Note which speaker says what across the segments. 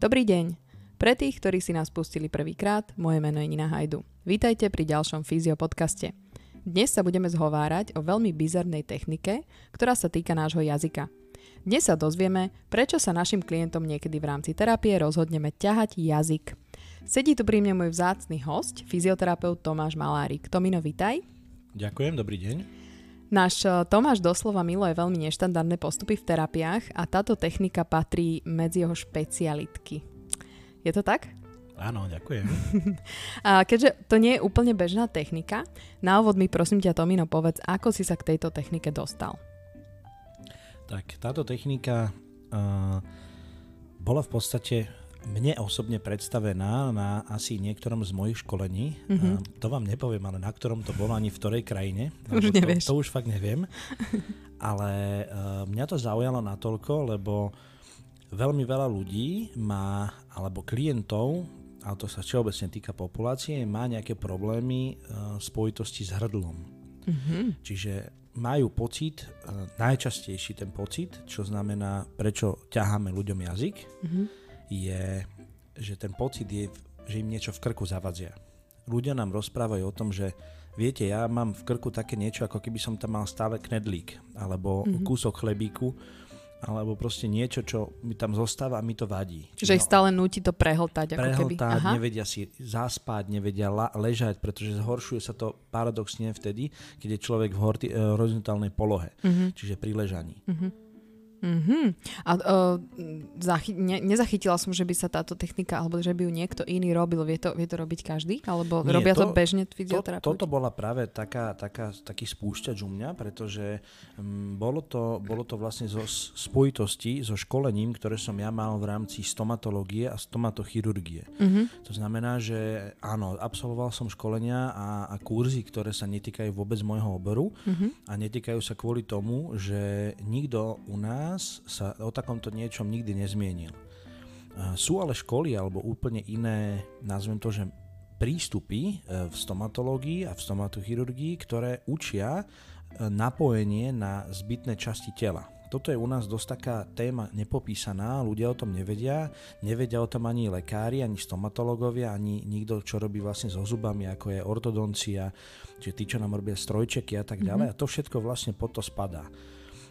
Speaker 1: Dobrý deň. Pre tých, ktorí si nás pustili prvýkrát, moje meno je Nina Hajdu. Vítajte pri ďalšom Fyzio podcaste. Dnes sa budeme zhovárať o veľmi bizarnej technike, ktorá sa týka nášho jazyka. Dnes sa dozvieme, prečo sa našim klientom niekedy v rámci terapie rozhodneme ťahať jazyk. Sedí tu pri mne môj vzácny host, fyzioterapeut Tomáš Malárik. Tomino, vitaj.
Speaker 2: Ďakujem, dobrý deň.
Speaker 1: Náš eh, Tomáš doslova miluje veľmi neštandardné postupy v terapiách a táto technika patrí medzi jeho špecialitky. Je to tak?
Speaker 2: Áno, ďakujem.
Speaker 1: A keďže to nie je úplne bežná technika, na úvod mi prosím ťa, Tomino, povedz, ako si sa k tejto technike dostal.
Speaker 2: Tak táto technika uh, bola v podstate mne osobne predstavená na asi niektorom z mojich školení. Mm-hmm. To vám nepoviem, ale na ktorom to bolo, ani v ktorej krajine.
Speaker 1: Už nevieš.
Speaker 2: To, to už fakt neviem. ale uh, mňa to zaujalo natoľko, lebo veľmi veľa ľudí má, alebo klientov, ale to sa všeobecne týka populácie, má nejaké problémy uh, v spojitosti s hrdlom. Mm-hmm. Čiže majú pocit, uh, najčastejší ten pocit, čo znamená, prečo ťaháme ľuďom jazyk, mm-hmm. Je, že ten pocit je, že im niečo v krku zavadzia. Ľudia nám rozprávajú o tom, že viete, ja mám v krku také niečo, ako keby som tam mal stále knedlík alebo mm-hmm. kúsok chlebíku, alebo proste niečo, čo mi tam zostáva a mi to vadí.
Speaker 1: Čiže no, ich stále núti to prehltať. Ako
Speaker 2: prehltať,
Speaker 1: keby.
Speaker 2: nevedia si zaspať, nevedia la- ležať, pretože zhoršuje sa to paradoxne vtedy, keď je človek v horti- eh, horizontálnej polohe, uh-huh. čiže pri ležaní. Uh-huh.
Speaker 1: Mm-hmm. A uh, zachy- ne- nezachytila som, že by sa táto technika, alebo že by ju niekto iný robil. Vie to, vie to robiť každý? Alebo Nie, robia to, to bežne fyzioterapeuti?
Speaker 2: To, toto bola práve taká, taká, taký spúšťač u mňa, pretože um, bolo, to, bolo to vlastne zo spojitosti so školením, ktoré som ja mal v rámci stomatológie a stomatochirurgie. Mm-hmm. To znamená, že áno, absolvoval som školenia a, a kurzy, ktoré sa netýkajú vôbec môjho oboru mm-hmm. a netýkajú sa kvôli tomu, že nikto u nás nás sa o takomto niečom nikdy nezmienil. Sú ale školy alebo úplne iné, nazvem to, že prístupy e, v stomatológii a v stomatochirurgii, ktoré učia e, napojenie na zbytné časti tela. Toto je u nás dosť taká téma nepopísaná, ľudia o tom nevedia, nevedia o tom ani lekári, ani stomatológovia, ani nikto, čo robí vlastne so zubami, ako je ortodoncia, čiže tí, čo nám robia strojčeky a tak ďalej. Mm-hmm. A to všetko vlastne pod to spadá.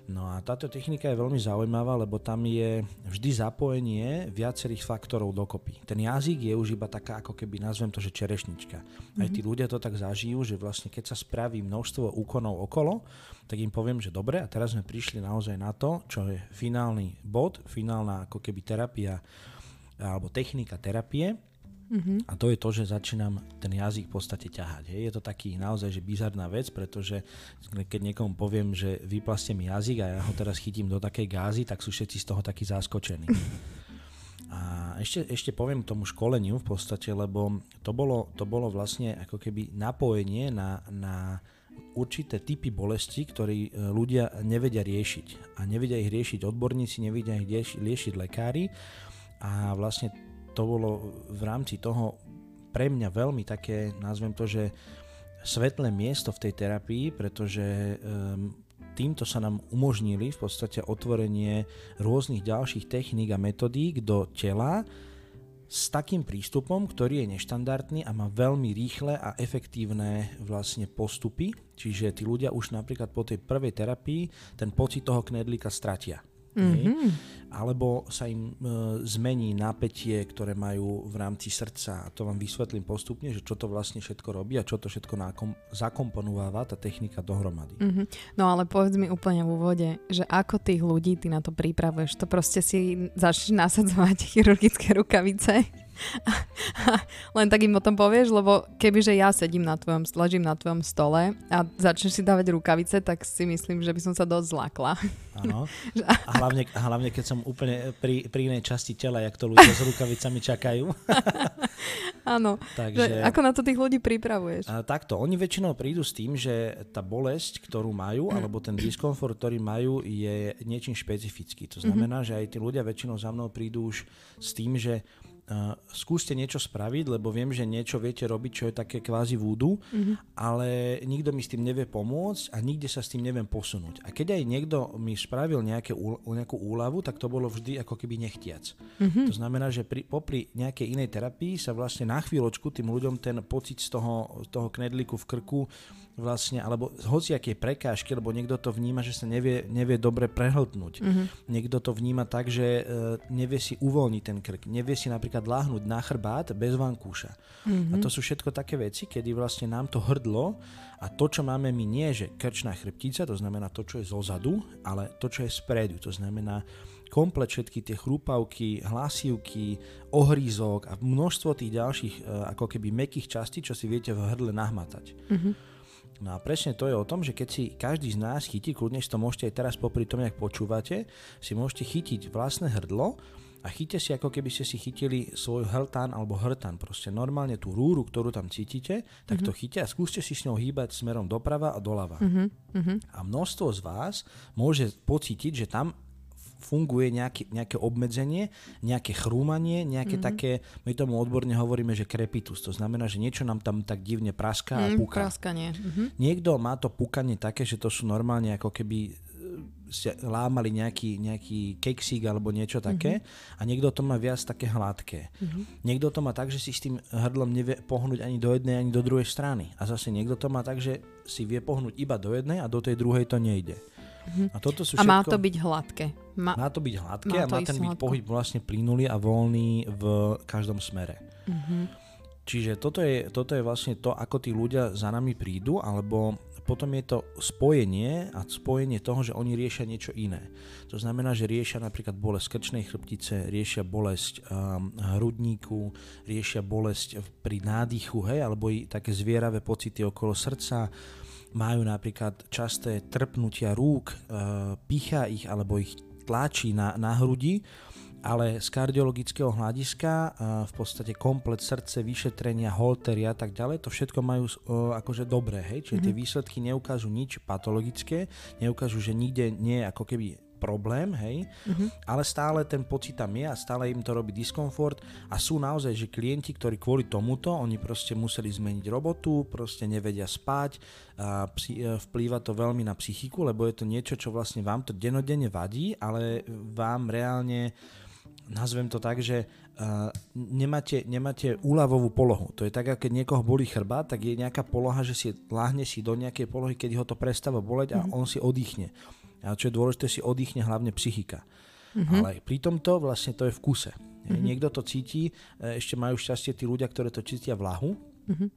Speaker 2: No a táto technika je veľmi zaujímavá, lebo tam je vždy zapojenie viacerých faktorov dokopy. Ten jazyk je už iba taká, ako keby nazvem to, že čerešnička. Mm-hmm. Aj tí mhm. ľudia to tak zažijú, že vlastne keď sa spraví množstvo úkonov okolo, tak im poviem, že dobre, a teraz sme prišli naozaj na to, čo je finálny bod, finálna ako keby terapia alebo technika terapie Mm-hmm. A to je to, že začínam ten jazyk v podstate ťahať. Hej. Je to taký naozaj že bizarná vec, pretože keď niekomu poviem, že vyplastie mi jazyk a ja ho teraz chytím do takej gázy, tak sú všetci z toho takí zaskočení. A ešte, ešte poviem k tomu školeniu v podstate, lebo to bolo, to bolo vlastne ako keby napojenie na, na určité typy bolesti, ktoré e, ľudia nevedia riešiť. A nevedia ich riešiť odborníci, nevedia ich riešiť lekári. A vlastne to bolo v rámci toho pre mňa veľmi také, nazvem to, že svetlé miesto v tej terapii, pretože um, týmto sa nám umožnili v podstate otvorenie rôznych ďalších techník a metodík do tela s takým prístupom, ktorý je neštandardný a má veľmi rýchle a efektívne vlastne postupy. Čiže tí ľudia už napríklad po tej prvej terapii ten pocit toho knedlíka stratia. Mm-hmm. Alebo sa im e, zmení napätie, ktoré majú v rámci srdca. A to vám vysvetlím postupne, že čo to vlastne všetko robí a čo to všetko nakom, zakomponováva tá technika dohromady.
Speaker 1: Mm-hmm. No ale povedz mi úplne v úvode, že ako tých ľudí ty na to pripravuješ? To proste si začneš nasadzovať chirurgické rukavice? Len tak im o tom povieš, lebo kebyže ja sedím na tvojom, ležím na tvojom stole a začneš si dávať rukavice, tak si myslím, že by som sa dosť zlakla.
Speaker 2: Áno. A hlavne, hlavne, keď som úplne pri, pri inej časti tela, jak to ľudia s rukavicami čakajú.
Speaker 1: Áno. Takže, ako na to tých ľudí pripravuješ?
Speaker 2: A, takto, oni väčšinou prídu s tým, že tá bolesť, ktorú majú, alebo ten diskomfort, ktorý majú, je niečím špecifický. To znamená, mm-hmm. že aj tí ľudia väčšinou za mnou prídu už s tým, že uh, skúste niečo spraviť, lebo viem, že niečo viete robiť, čo je také kvázi vúdu, mm-hmm. ale nikto mi s tým nevie pomôcť a nikde sa s tým neviem posunúť. A keď aj niekto mi spravil nejaké, nejakú úľavu, tak to bolo vždy ako keby nechtiac. Mm-hmm. To znamená, že pri, popri nejakej inej terapii sa vlastne na chvíľočku tým ľuďom ten pocit z toho, z toho knedlíku v krku vlastne, alebo z hociakej prekážky, lebo niekto to vníma, že sa nevie, nevie dobre prehltnúť. Mm-hmm. Niekto to vníma tak, že e, nevie si uvoľniť ten krk, nevie si napríklad láhnuť na chrbát bez vankúša. Mm-hmm. A to sú všetko také veci, kedy vlastne nám to hrdlo a to, čo máme my, nie že krčná chrbtica, to znamená to, čo je zozadu, ale to, čo je spredu, to znamená komplet všetky tie chrúpavky, hlasivky, ohrízok a množstvo tých ďalších e, ako keby mekých častí, čo si viete v hrdle nahmatať. Mm-hmm. No a presne to je o tom, že keď si každý z nás chytí, kľudne si to môžete aj teraz popri tom, jak počúvate, si môžete chytiť vlastné hrdlo a chyťte si, ako keby ste si chytili svoj hrtán alebo hrtán. Proste normálne tú rúru, ktorú tam cítite, tak mm-hmm. to chyťte a skúste si s ňou hýbať smerom doprava a doľava. Mm-hmm. A množstvo z vás môže pocítiť, že tam funguje nejaké, nejaké obmedzenie, nejaké chrúmanie, nejaké mm-hmm. také, my tomu odborne hovoríme, že krepitus. To znamená, že niečo nám tam tak divne praská mm, a puká.
Speaker 1: Praskanie. Mm-hmm.
Speaker 2: Niekto má to pukanie také, že to sú normálne ako keby e, lámali nejaký, nejaký keksík alebo niečo také mm-hmm. a niekto to má viac také hladké. Mm-hmm. Niekto to má tak, že si s tým hrdlom nevie pohnúť ani do jednej, ani do druhej strany. A zase niekto to má tak, že si vie pohnúť iba do jednej a do tej druhej to nejde.
Speaker 1: Mm-hmm. A, toto sú všetko, a má to byť hladké.
Speaker 2: Má, má to byť hladké má a má ten byť hladko. pohyb vlastne plynulý a voľný v každom smere. Mm-hmm. Čiže toto je, toto je vlastne to, ako tí ľudia za nami prídu, alebo potom je to spojenie a spojenie toho, že oni riešia niečo iné. To znamená, že riešia napríklad bolesť krčnej chrbtice, riešia bolesť um, hrudníku, riešia bolesť pri nádychu, hej, alebo i také zvieravé pocity okolo srdca, majú napríklad časté trpnutia rúk, e, pichá ich alebo ich tlačí na, na hrudi, ale z kardiologického hľadiska e, v podstate komplet srdce, vyšetrenia, holtery a tak ďalej, to všetko majú e, akože dobré, hej? čiže mm-hmm. tie mhm. výsledky neukážu nič patologické, neukážu, že nikde nie je ako keby problém, hej, uh-huh. ale stále ten pocit tam je a stále im to robí diskomfort a sú naozaj, že klienti, ktorí kvôli tomuto, oni proste museli zmeniť robotu, proste nevedia spať a psi, e, vplýva to veľmi na psychiku, lebo je to niečo, čo vlastne vám to denodenne vadí, ale vám reálne nazvem to tak, že uh, nemáte, nemáte úľavovú polohu. To je tak, ako keď niekoho bolí chrbát, tak je nejaká poloha, že si láhne si do nejakej polohy, keď ho to prestáva boleť a mm-hmm. on si oddychne. A čo je dôležité, si oddychne hlavne psychika. Mm-hmm. Ale pri tomto vlastne to je v kuse. Mm-hmm. Niekto to cíti, e, ešte majú šťastie tí ľudia, ktorí to cítia v lahu. Mm-hmm.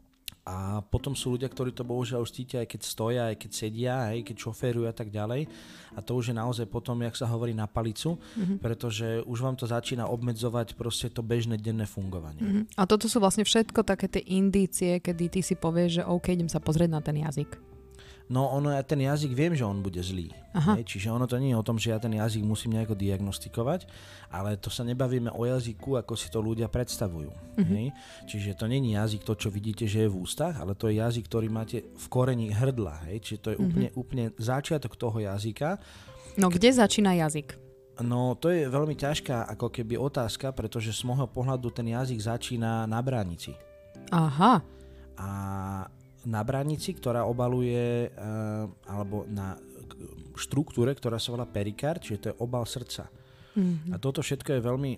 Speaker 2: A potom sú ľudia, ktorí to bohužiaľ už cítia, aj keď stoja, aj keď sedia, aj keď šoférujú a tak ďalej. A to už je naozaj potom, jak sa hovorí, na palicu, mm-hmm. pretože už vám to začína obmedzovať proste to bežné denné fungovanie. Mm-hmm.
Speaker 1: A toto sú vlastne všetko také tie indície, kedy ty si povieš, že OK, idem sa pozrieť na ten jazyk.
Speaker 2: No ono, ja ten jazyk viem, že on bude zlý. Aha. Hej, čiže ono to nie je o tom, že ja ten jazyk musím nejako diagnostikovať, ale to sa nebavíme o jazyku, ako si to ľudia predstavujú. Uh-huh. Hej? Čiže to není jazyk to, čo vidíte, že je v ústach, ale to je jazyk, ktorý máte v koreni hrdla. Hej? Čiže to je uh-huh. úplne, úplne začiatok toho jazyka.
Speaker 1: No kde začína jazyk?
Speaker 2: No to je veľmi ťažká ako keby otázka, pretože z môjho pohľadu ten jazyk začína na bránici.
Speaker 1: Aha.
Speaker 2: A na bránici, ktorá obaluje, eh, alebo na štruktúre, ktorá sa volá perikard, čiže to je obal srdca. Mm-hmm. A toto všetko je veľmi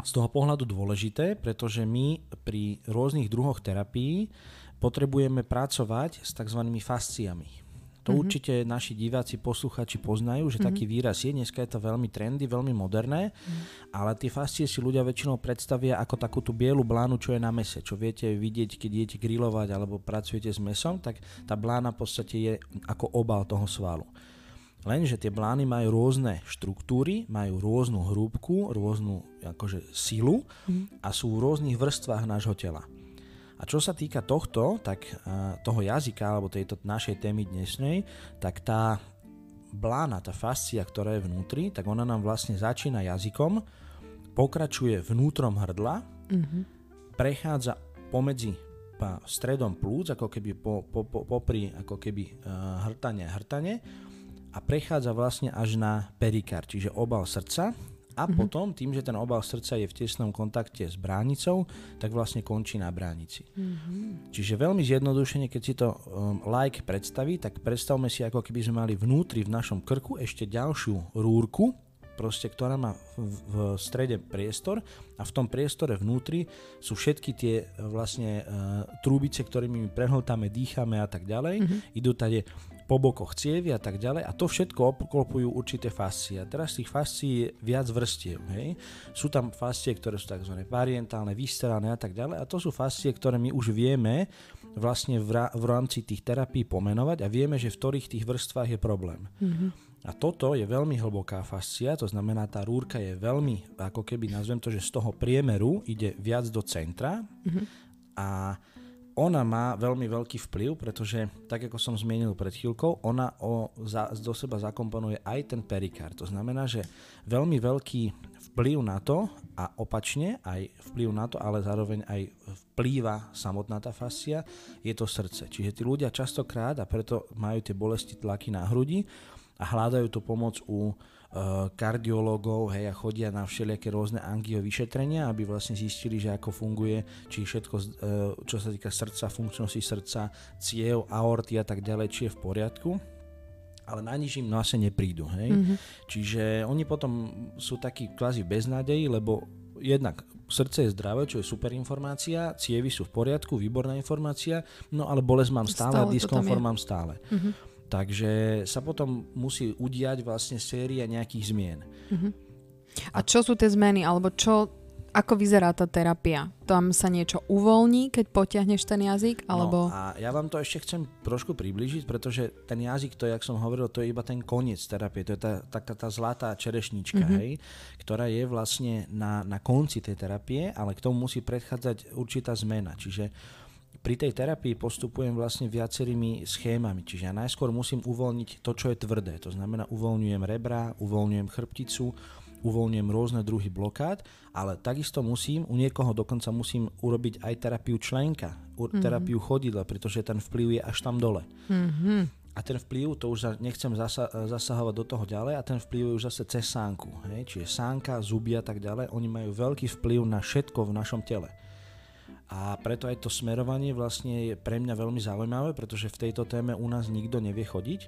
Speaker 2: z toho pohľadu dôležité, pretože my pri rôznych druhoch terapií potrebujeme pracovať s tzv. fasciami. To mm-hmm. určite naši diváci, posluchači poznajú, že mm-hmm. taký výraz je. Dneska je to veľmi trendy, veľmi moderné, mm-hmm. ale tie fascie si ľudia väčšinou predstavia ako takú tú bielu blánu, čo je na mese. Čo viete vidieť, keď idete grilovať alebo pracujete s mesom, tak tá blána v podstate je ako obal toho svalu. Lenže tie blány majú rôzne štruktúry, majú rôznu hrúbku, rôznu akože silu mm-hmm. a sú v rôznych vrstvách nášho tela. A čo sa týka tohto, tak toho jazyka, alebo tejto našej témy dnešnej, tak tá blána, tá fascia, ktorá je vnútri, tak ona nám vlastne začína jazykom, pokračuje vnútrom hrdla, mm-hmm. prechádza pomedzi stredom plúc, ako keby po, po, po, popri ako keby uh, hrtanie hrtanie a prechádza vlastne až na perikár, čiže obal srdca a mm-hmm. potom tým, že ten obal srdca je v tesnom kontakte s bránicou, tak vlastne končí na bránici. Mm-hmm. Čiže veľmi zjednodušene, keď si to um, like predstaví, tak predstavme si, ako keby sme mali vnútri v našom krku ešte ďalšiu rúrku, proste, ktorá má v, v strede priestor a v tom priestore vnútri sú všetky tie e, vlastne uh, trúbice, ktorými my prehltáme, dýchame a tak ďalej. Mm-hmm. Idú tady po bokoch cievy a tak ďalej a to všetko obklopujú určité fascie. A teraz tých fascií je viac vrstiev. Hej? Sú tam fascie, ktoré sú tzv. parientálne, vystrelané a tak ďalej a to sú fascie, ktoré my už vieme vlastne v, ra- v rámci tých terapií pomenovať a vieme, že v ktorých tých vrstvách je problém. Mm-hmm. A toto je veľmi hlboká fascia, to znamená, tá rúrka je veľmi, ako keby nazvem to, že z toho priemeru ide viac do centra mm-hmm. a ona má veľmi veľký vplyv, pretože, tak ako som zmienil pred chvíľkou, ona o, za, do seba zakomponuje aj ten perikár. To znamená, že veľmi veľký vplyv na to a opačne aj vplyv na to, ale zároveň aj vplýva samotná tá fascia, je to srdce. Čiže tí ľudia častokrát, a preto majú tie bolesti tlaky na hrudi, a hľadajú tú pomoc u kardiológov hej, a chodia na všelijaké rôzne angio vyšetrenia, aby vlastne zistili, že ako funguje, či všetko, uh, čo sa týka srdca, funkčnosti srdca, ciev, aorty a tak ďalej, či je v poriadku ale na nič im asi neprídu. Hej? Mm-hmm. Čiže oni potom sú takí kvázi beznadeji, lebo jednak srdce je zdravé, čo je super informácia, cievy sú v poriadku, výborná informácia, no ale bolesť mám stále, stále a diskomfort mám stále. Mm-hmm. Takže sa potom musí udiať vlastne séria nejakých zmien. Uh-huh.
Speaker 1: A čo sú tie zmeny, alebo čo, ako vyzerá tá terapia? Tam sa niečo uvoľní, keď potiahneš ten jazyk? No, alebo...
Speaker 2: No a ja vám to ešte chcem trošku približiť, pretože ten jazyk, to, jak som hovoril, to je iba ten koniec terapie. To je tá, taká tá zlatá čerešnička, uh-huh. hej, ktorá je vlastne na, na konci tej terapie, ale k tomu musí predchádzať určitá zmena. Čiže pri tej terapii postupujem vlastne viacerými schémami, čiže ja najskôr musím uvoľniť to, čo je tvrdé. To znamená, uvoľňujem rebra, uvoľňujem chrbticu, uvoľňujem rôzne druhy blokád, ale takisto musím, u niekoho dokonca musím urobiť aj terapiu členka, mm-hmm. terapiu chodidla, pretože ten vplyv je až tam dole. Mm-hmm. A ten vplyv, to už nechcem zasa, zasahovať do toho ďalej, a ten vplyv je už zase cez sánku. Hej? Čiže sánka, zuby a tak ďalej, oni majú veľký vplyv na všetko v našom tele. A preto aj to smerovanie vlastne je pre mňa veľmi zaujímavé, pretože v tejto téme u nás nikto nevie chodiť,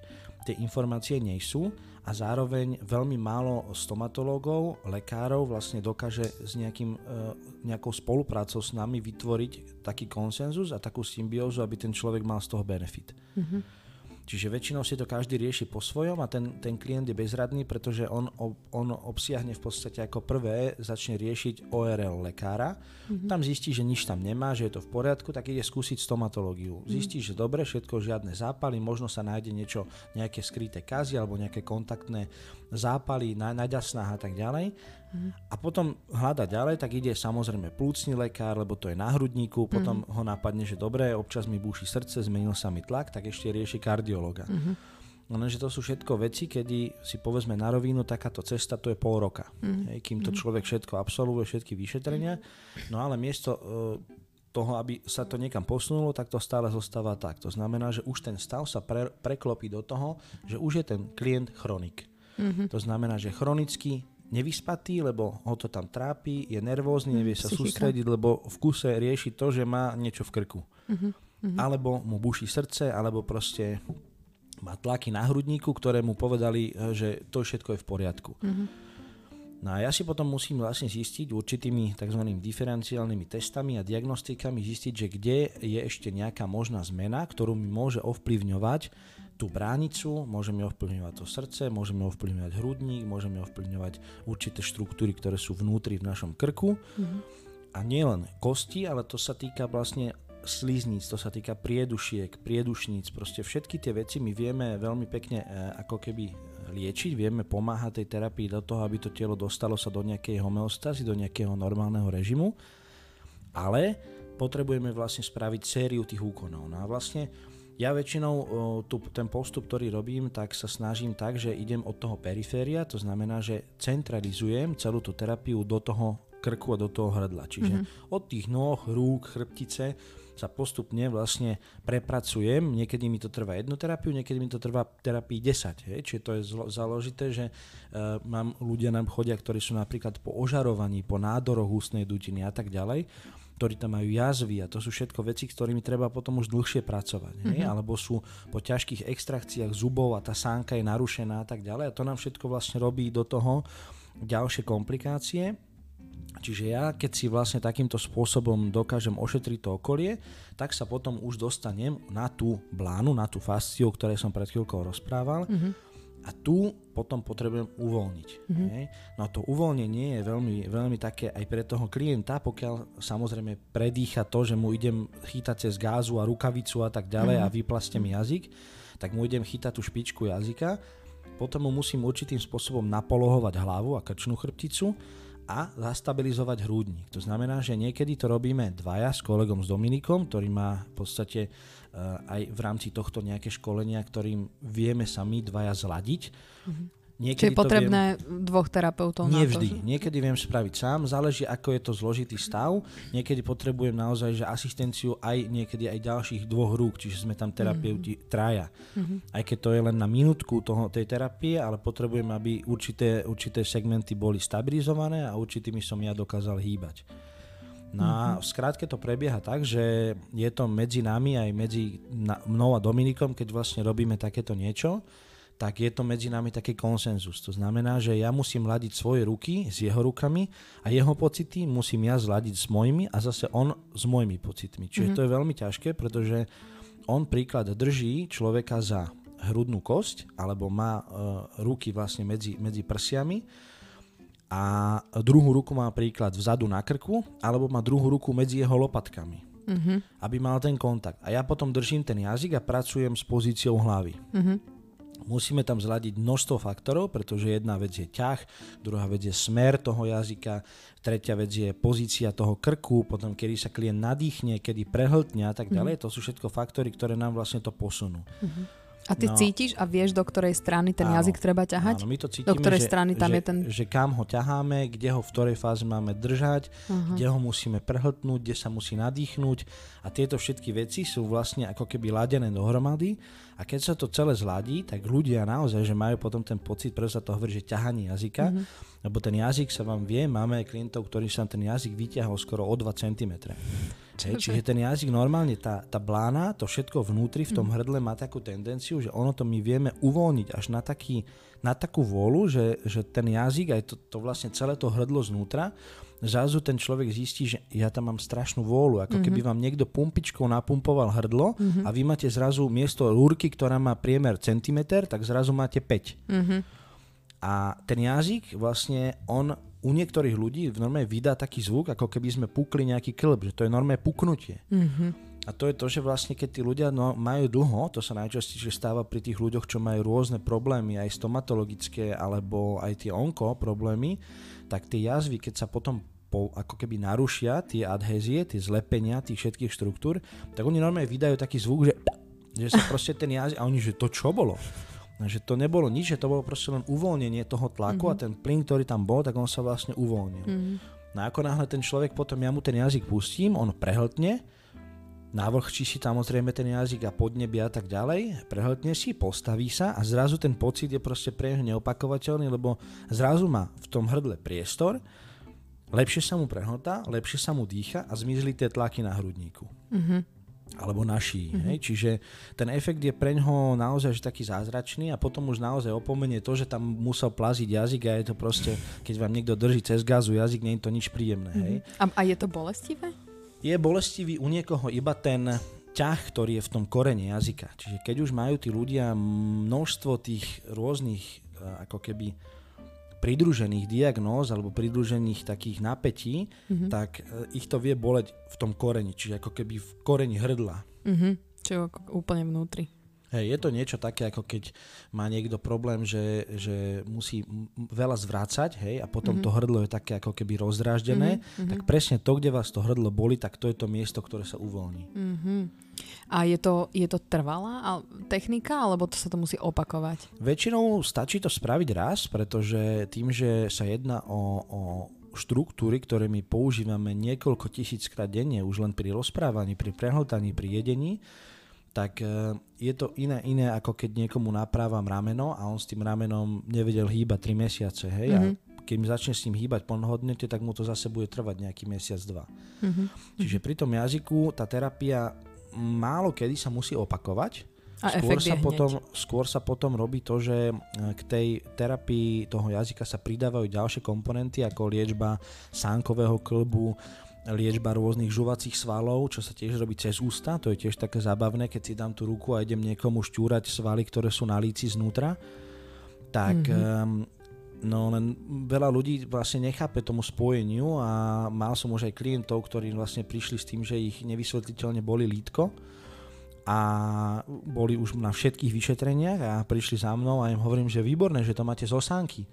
Speaker 2: tie informácie nie sú a zároveň veľmi málo stomatológov, lekárov vlastne dokáže s nejakým, e, nejakou spoluprácou s nami vytvoriť taký konsenzus a takú symbiózu, aby ten človek mal z toho benefit. Mm-hmm. Čiže väčšinou si to každý rieši po svojom a ten, ten klient je bezradný, pretože on, on obsiahne v podstate ako prvé, začne riešiť ORL lekára, mm-hmm. tam zistí, že nič tam nemá, že je to v poriadku, tak ide skúsiť stomatológiu. Mm-hmm. Zistí, že dobre, všetko, žiadne zápaly, možno sa nájde niečo, nejaké skryté kazy alebo nejaké kontaktné zápaly na, na a tak ďalej a potom hľada ďalej, tak ide samozrejme plúcný lekár, lebo to je na hrudníku, potom mm-hmm. ho napadne, že dobre, občas mi búši srdce, zmenil sa mi tlak, tak ešte rieši kardiologa. Mm-hmm. Lenže to sú všetko veci, kedy si povedzme na rovinu, takáto cesta to je pol roka. Mm-hmm. Hej, kým to mhm. človek všetko absolvuje, všetky vyšetrenia. No ale miesto uh, toho, aby sa to niekam posunulo, tak to stále zostáva tak. To znamená, že už ten stav sa pre, preklopí do toho, že už je ten klient chronik. Mm-hmm. To znamená, že chronicky nevyspatý, lebo ho to tam trápi, je nervózny, nevie sa Psychika. sústrediť, lebo v kuse rieši to, že má niečo v krku. Uh-huh, uh-huh. Alebo mu buší srdce, alebo proste má tlaky na hrudníku, ktoré mu povedali, eh, že to všetko je v poriadku. Uh-huh. No a ja si potom musím vlastne zistiť určitými tzv. diferenciálnymi testami a diagnostikami zistiť, že kde je ešte nejaká možná zmena, ktorú mi môže ovplyvňovať tú bránicu, môžeme ovplyvňovať to srdce, môžeme ovplyvňovať hrudník, môžeme ovplyvňovať určité štruktúry, ktoré sú vnútri v našom krku. Mm-hmm. A nielen kosti, ale to sa týka vlastne slizníc, to sa týka priedušiek, priedušníc, proste všetky tie veci my vieme veľmi pekne e, ako keby liečiť, vieme pomáhať tej terapii do toho, aby to telo dostalo sa do nejakej homeostazy, do nejakého normálneho režimu, ale potrebujeme vlastne spraviť sériu tých úkonov. No a vlastne ja väčšinou tu, ten postup, ktorý robím, tak sa snažím tak, že idem od toho periféria, to znamená, že centralizujem celú tú terapiu do toho krku a do toho hrdla. Čiže mm-hmm. od tých nôh, rúk, chrbtice sa postupne vlastne prepracujem. Niekedy mi to trvá jednu terapiu, niekedy mi to trvá terapii 10. Hej? Čiže to je zlo, založité, že uh, mám ľudia nám chodia, ktorí sú napríklad po ožarovaní, po nádoroch ústnej dutiny a tak ďalej ktorí tam majú jazvy a to sú všetko veci, ktorými treba potom už dlhšie pracovať. Mm-hmm. Alebo sú po ťažkých extrakciách zubov a tá sánka je narušená a tak ďalej a to nám všetko vlastne robí do toho ďalšie komplikácie. Čiže ja, keď si vlastne takýmto spôsobom dokážem ošetriť to okolie, tak sa potom už dostanem na tú blánu, na tú fasciu, o ktorej som pred chvíľkou rozprával. Mm-hmm a tu potom potrebujem uvoľniť. Mm-hmm. Hej? No to uvoľnenie je veľmi, veľmi také aj pre toho klienta, pokiaľ samozrejme predýcha to, že mu idem chytať cez gázu a rukavicu a tak ďalej mm-hmm. a vyplastem jazyk, tak mu idem chytať tú špičku jazyka, potom mu musím určitým spôsobom napolohovať hlavu a krčnú chrbticu a zastabilizovať hrúdnik. To znamená, že niekedy to robíme dvaja s kolegom s Dominikom, ktorý má v podstate aj v rámci tohto nejaké školenia, ktorým vieme sa my dvaja zladiť. Mm-hmm.
Speaker 1: Niekedy Čiže je potrebné viem, dvoch terapeutov
Speaker 2: nie
Speaker 1: na to?
Speaker 2: Že... Niekedy viem spraviť sám, záleží ako je to zložitý stav. Niekedy potrebujem naozaj že asistenciu aj niekedy aj ďalších dvoch rúk, čiže sme tam terapeuti mm-hmm. traja. Mm-hmm. Aj keď to je len na minútku toho, tej terapie, ale potrebujem, aby určité, určité segmenty boli stabilizované a určitými som ja dokázal hýbať. No a v skratke to prebieha tak, že je to medzi nami aj medzi mnou a Dominikom, keď vlastne robíme takéto niečo, tak je to medzi nami taký konsenzus. To znamená, že ja musím ladiť svoje ruky s jeho rukami a jeho pocity musím ja zladiť s mojimi a zase on s mojimi pocitmi. Čiže mm-hmm. to je veľmi ťažké, pretože on príklad drží človeka za hrudnú kosť alebo má uh, ruky vlastne medzi, medzi prsiami a druhú ruku má príklad vzadu na krku, alebo má druhú ruku medzi jeho lopatkami, uh-huh. aby mal ten kontakt. A ja potom držím ten jazyk a pracujem s pozíciou hlavy. Uh-huh. Musíme tam zladiť množstvo faktorov, pretože jedna vec je ťah, druhá vec je smer toho jazyka, tretia vec je pozícia toho krku, potom kedy sa klient nadýchne, kedy prehltne a tak ďalej. Uh-huh. To sú všetko faktory, ktoré nám vlastne to posunú. Uh-huh.
Speaker 1: A ty no, cítiš a vieš, do ktorej strany ten áno, jazyk treba ťahať?
Speaker 2: Áno, my to cítime,
Speaker 1: do ktorej
Speaker 2: že,
Speaker 1: strany tam
Speaker 2: že,
Speaker 1: je ten...
Speaker 2: Že kam ho ťaháme, kde ho v ktorej fáze máme držať, uh-huh. kde ho musíme prehltnúť, kde sa musí nadýchnúť. A tieto všetky veci sú vlastne ako keby ladené dohromady. A keď sa to celé zladí, tak ľudia naozaj, že majú potom ten pocit, preto sa to hovorí, že ťahanie jazyka, uh-huh lebo ten jazyk sa vám vie, máme klientov, ktorí sa ten jazyk vyťahol skoro o 2 cm. Hej, čiže ten jazyk normálne, tá, tá blána, to všetko vnútri v tom mhm. hrdle má takú tendenciu, že ono to my vieme uvoľniť až na, taký, na takú vôľu, že, že ten jazyk, aj to, to vlastne celé to hrdlo znútra, zrazu ten človek zistí, že ja tam mám strašnú vôľu, ako mm-hmm. keby vám niekto pumpičkou napumpoval hrdlo mm-hmm. a vy máte zrazu miesto rúrky, ktorá má priemer centimeter, tak zrazu máte 5. Mm-hmm. A ten jazyk vlastne, on u niektorých ľudí v norme vydá taký zvuk, ako keby sme pukli nejaký klb, že to je normé puknutie. Mm-hmm. A to je to, že vlastne keď tí ľudia no, majú dlho, to sa najčastejšie stáva pri tých ľuďoch, čo majú rôzne problémy, aj stomatologické, alebo aj tie onko problémy, tak tie jazvy, keď sa potom po, ako keby narušia tie adhézie, tie zlepenia tých všetkých štruktúr, tak oni normálne vydajú taký zvuk, že, že sa proste ten jazyk, a oni, že to čo bolo? že to nebolo nič, že to bolo proste len uvoľnenie toho tlaku mm-hmm. a ten plyn, ktorý tam bol, tak on sa vlastne uvoľnil. Mm-hmm. No ako náhle ten človek potom, ja mu ten jazyk pustím, on prehltne, navrhčí si samozrejme ten jazyk a podnebie a tak ďalej, prehltne si, postaví sa a zrazu ten pocit je proste pre neho neopakovateľný, lebo zrazu má v tom hrdle priestor, lepšie sa mu prehltá, lepšie sa mu dýcha a zmizli tie tlaky na hrudníku. Mm-hmm alebo naší. Mm-hmm. Hej? Čiže ten efekt je pre ňoho naozaj že taký zázračný a potom už naozaj opomenie to, že tam musel plaziť jazyk a je to proste, keď vám niekto drží cez gazu jazyk, nie je to nič príjemné. Mm-hmm. Hej?
Speaker 1: A, a je to bolestivé?
Speaker 2: Je bolestivý u niekoho iba ten ťah, ktorý je v tom korene jazyka. Čiže keď už majú tí ľudia množstvo tých rôznych eh, ako keby pridružených diagnóz alebo pridružených takých napätí, mm-hmm. tak e, ich to vie boleť v tom koreni, čiže ako keby v koreni hrdla.
Speaker 1: Mm-hmm. Čiže úplne vnútri.
Speaker 2: Hej, je to niečo také, ako keď má niekto problém, že, že musí veľa zvrácať, hej, a potom mm-hmm. to hrdlo je také ako keby rozdráždené, mm-hmm. tak presne to, kde vás to hrdlo boli, tak to je to miesto, ktoré sa uvoľní.
Speaker 1: Mm-hmm. A je to, je to trvalá technika, alebo to sa to musí opakovať?
Speaker 2: Väčšinou stačí to spraviť raz, pretože tým, že sa jedná o, o štruktúry, ktoré my používame niekoľko tisíckrát denne, už len pri rozprávaní, pri prehltaní, pri jedení, tak e, je to iné, iné ako keď niekomu naprávam rameno a on s tým ramenom nevedel hýbať 3 mesiace. Hej? Mm-hmm. A keď mi začne s ním hýbať plnohodnotne, tak mu to zase bude trvať nejaký mesiac, dva. Mm-hmm. Čiže pri tom jazyku tá terapia málo kedy sa musí opakovať.
Speaker 1: A
Speaker 2: skôr,
Speaker 1: sa
Speaker 2: potom, skôr sa potom robí to, že e, k tej terapii toho jazyka sa pridávajú ďalšie komponenty ako liečba sánkového klbu, liečba rôznych žuvacích svalov, čo sa tiež robí cez ústa, to je tiež také zábavné, keď si dám tú ruku a idem niekomu šťúrať svaly, ktoré sú na líci znútra, tak mm-hmm. No len veľa ľudí vlastne nechápe tomu spojeniu a mal som už aj klientov, ktorí vlastne prišli s tým, že ich nevysvetliteľne boli lítko a boli už na všetkých vyšetreniach a prišli za mnou a im hovorím, že výborné, že to máte z osánky.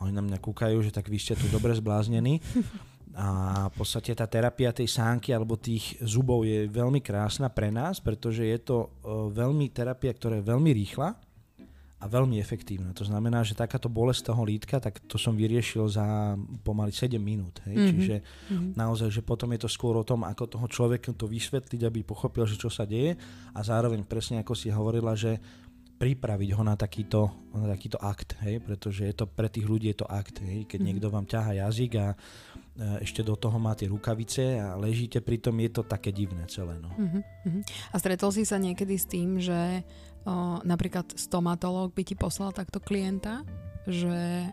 Speaker 2: Oni na mňa kúkajú, že tak vy ste tu dobre zbláznení. A v podstate tá terapia tej sánky alebo tých zubov je veľmi krásna pre nás, pretože je to e, veľmi terapia, ktorá je veľmi rýchla a veľmi efektívna. To znamená, že takáto bolesť toho lítka, tak to som vyriešil za pomaly 7 minút. Hej? Mm-hmm. Čiže mm-hmm. naozaj, že potom je to skôr o tom, ako toho človeka to vysvetliť, aby pochopil, že čo sa deje a zároveň presne ako si hovorila, že pripraviť ho na takýto, na takýto akt, hej? pretože je to, pre tých ľudí je to akt. Hej? Keď mm-hmm. niekto vám ťaha jazyk a e, ešte do toho má tie rukavice a ležíte pri tom, je to také divné celé. No.
Speaker 1: Mm-hmm. A stretol si sa niekedy s tým, že o, napríklad stomatológ by ti poslal takto klienta, že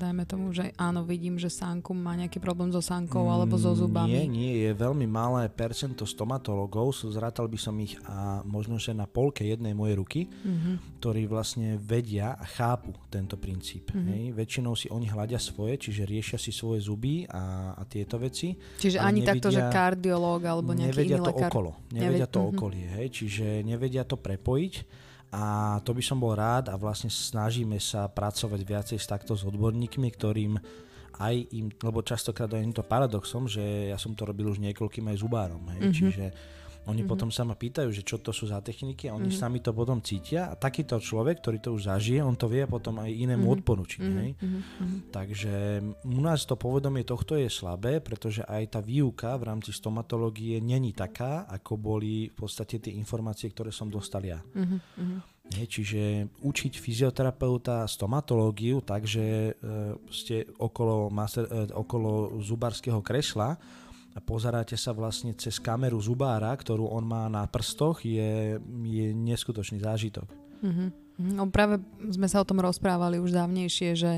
Speaker 1: dajme tomu, že áno, vidím, že sánku má nejaký problém so sánkou alebo so zubami.
Speaker 2: Nie, nie, je veľmi malé percento stomatologov, zrátal by som ich a možno, že na polke jednej mojej ruky, mm-hmm. ktorí vlastne vedia a chápu tento princíp. Mm-hmm. Hej. Väčšinou si oni hľadia svoje, čiže riešia si svoje zuby a, a tieto veci.
Speaker 1: Čiže ani nevedia, takto, že kardiológ alebo nejaký
Speaker 2: nevedia
Speaker 1: iný
Speaker 2: to
Speaker 1: lekár.
Speaker 2: okolo. Nevedia Neved- to mm-hmm. okolie, hej. čiže nevedia to prepojiť a to by som bol rád a vlastne snažíme sa pracovať viacej s takto s odborníkmi, ktorým aj im, lebo častokrát je to paradoxom, že ja som to robil už niekoľkým aj zubárom, hej, mm-hmm. čiže oni mm-hmm. potom sa ma pýtajú, že čo to sú za techniky a oni mm-hmm. sami to potom cítia a takýto človek, ktorý to už zažije, on to vie potom aj inému mm-hmm. odporučiť. Mm-hmm. Hej? Mm-hmm. Takže u nás to povedomie tohto je slabé, pretože aj tá výuka v rámci stomatológie není taká, ako boli v podstate tie informácie, ktoré som dostal ja. Mm-hmm. Nie, čiže učiť fyzioterapeuta stomatológiu tak, že e, ste okolo, master, e, okolo zubarského kresla pozeráte sa vlastne cez kameru zubára, ktorú on má na prstoch, je, je neskutočný zážitok.
Speaker 1: Mm-hmm. No práve sme sa o tom rozprávali už dávnejšie, že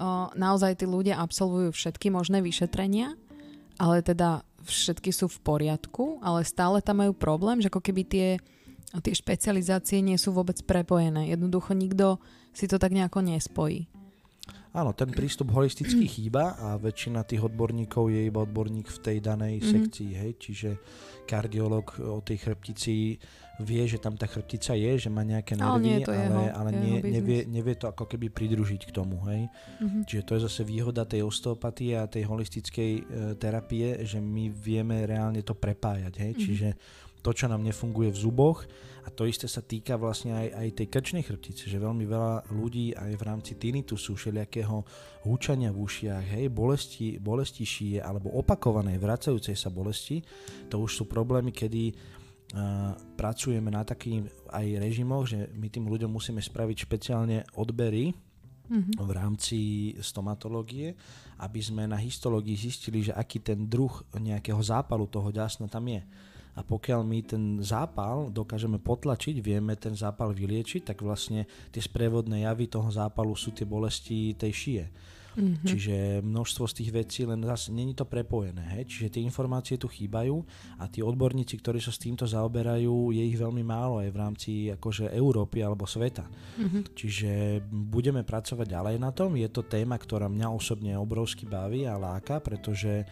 Speaker 1: o, naozaj tí ľudia absolvujú všetky možné vyšetrenia, ale teda všetky sú v poriadku, ale stále tam majú problém, že ako keby tie, tie špecializácie nie sú vôbec prepojené. Jednoducho nikto si to tak nejako nespojí.
Speaker 2: Áno, ten prístup holisticky chýba a väčšina tých odborníkov je iba odborník v tej danej mm-hmm. sekcii, hej, čiže kardiolog o tej chrbtici vie, že tam tá chrbtica je, že má nejaké nervy, ale, ale, jeho, ale jeho nie, nevie, nevie to ako keby pridružiť k tomu, hej. Mm-hmm. Čiže to je zase výhoda tej osteopatie a tej holistickej e, terapie, že my vieme reálne to prepájať, hej, mm-hmm. čiže to, čo nám nefunguje v zuboch. A to isté sa týka vlastne aj, aj tej krčnej chrbtice, že veľmi veľa ľudí aj v rámci tinitusu, všelijakého húčania v ušiach, hej, bolesti, bolesti šíje alebo opakované vracajúcej sa bolesti, to už sú problémy, kedy uh, pracujeme na takých aj režimoch, že my tým ľuďom musíme spraviť špeciálne odbery, Mm-hmm. v rámci stomatológie, aby sme na histológii zistili, že aký ten druh nejakého zápalu toho ďasna tam je a pokiaľ my ten zápal dokážeme potlačiť, vieme ten zápal vyliečiť, tak vlastne tie sprevodné javy toho zápalu sú tie bolesti tej šie. Mm-hmm. Čiže množstvo z tých vecí, len zase není to prepojené. Hej? Čiže tie informácie tu chýbajú a tí odborníci, ktorí sa s týmto zaoberajú, je ich veľmi málo aj v rámci akože Európy alebo sveta. Mm-hmm. Čiže budeme pracovať ďalej na tom. Je to téma, ktorá mňa osobne obrovsky baví a láka, pretože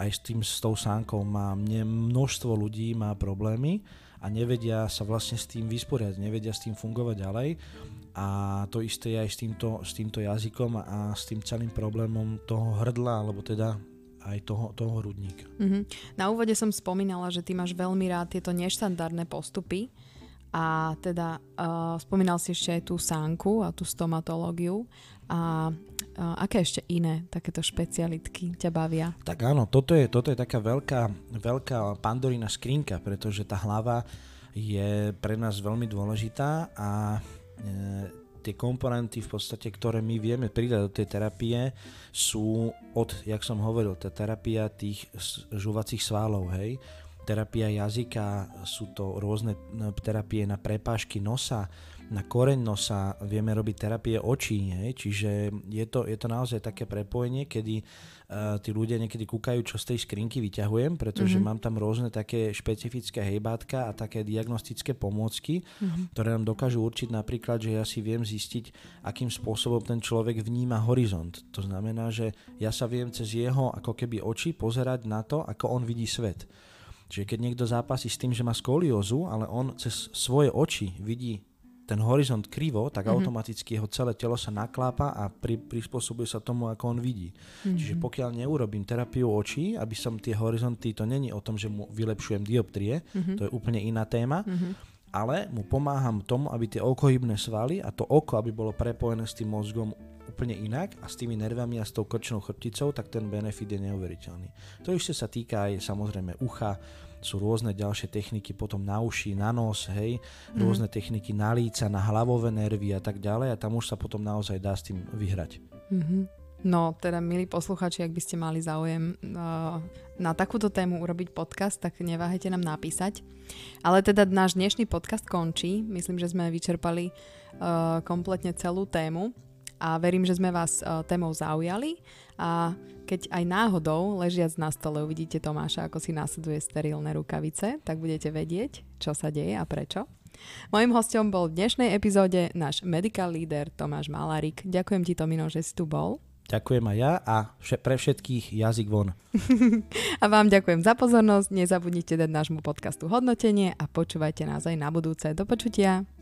Speaker 2: aj s tým, s tou sánkou má mne množstvo ľudí má problémy a nevedia sa vlastne s tým vysporiadať, nevedia s tým fungovať ďalej a to isté je aj s týmto, s týmto jazykom a s tým celým problémom toho hrdla, alebo teda aj toho, toho hrudníka.
Speaker 1: Mm-hmm. Na úvode som spomínala, že ty máš veľmi rád tieto neštandardné postupy a teda uh, spomínal si ešte aj tú sánku a tú stomatológiu A a aké ešte iné takéto špecialitky ťa bavia?
Speaker 2: Tak áno, toto je, toto je taká veľká, veľká pandorína skrinka, pretože tá hlava je pre nás veľmi dôležitá a e, tie komponenty v podstate, ktoré my vieme pridať do tej terapie sú od, jak som hovoril, tá terapia tých žuvacích svalov, hej, terapia jazyka, sú to rôzne e, terapie na prepážky nosa, na koreň nosa, vieme robiť terapie očí, hej? čiže je to, je to naozaj také prepojenie, kedy uh, tí ľudia niekedy kúkajú, čo z tej skrinky vyťahujem, pretože mm-hmm. mám tam rôzne také špecifické hejbátka a také diagnostické pomôcky, mm-hmm. ktoré nám dokážu určiť napríklad, že ja si viem zistiť, akým spôsobom ten človek vníma horizont. To znamená, že ja sa viem cez jeho ako keby oči pozerať na to, ako on vidí svet. Čiže keď niekto zápasí s tým, že má skoliózu, ale on cez svoje oči vidí ten horizont krivo, tak mm-hmm. automaticky jeho celé telo sa naklápa a pri, prispôsobuje sa tomu, ako on vidí. Mm-hmm. Čiže pokiaľ neurobím terapiu očí, aby som tie horizonty, to není o tom, že mu vylepšujem dioptrie, mm-hmm. to je úplne iná téma, mm-hmm. ale mu pomáham tomu, aby tie okohybné svaly a to oko, aby bolo prepojené s tým mozgom úplne inak a s tými nervami a s tou krčnou chrbticou, tak ten benefit je neuveriteľný. To ešte sa týka aj samozrejme ucha, sú rôzne ďalšie techniky potom na uši, na nos, hej, mm. rôzne techniky na líca, na hlavové nervy a tak ďalej a tam už sa potom naozaj dá s tým vyhrať.
Speaker 1: Mm-hmm. No, teda milí posluchači, ak by ste mali záujem uh, na takúto tému urobiť podcast, tak neváhajte nám napísať. Ale teda náš dnešný podcast končí. Myslím, že sme vyčerpali uh, kompletne celú tému a verím, že sme vás uh, témou zaujali a keď aj náhodou, ležiac na stole, uvidíte Tomáša, ako si následuje sterilné rukavice, tak budete vedieť, čo sa deje a prečo. Mojím hostom bol v dnešnej epizóde náš medical leader Tomáš Malarik. Ďakujem ti, Tomino, že si tu bol.
Speaker 2: Ďakujem aj ja a pre všetkých jazyk von.
Speaker 1: a vám ďakujem za pozornosť. Nezabudnite dať nášmu podcastu hodnotenie a počúvajte nás aj na budúce. Do počutia.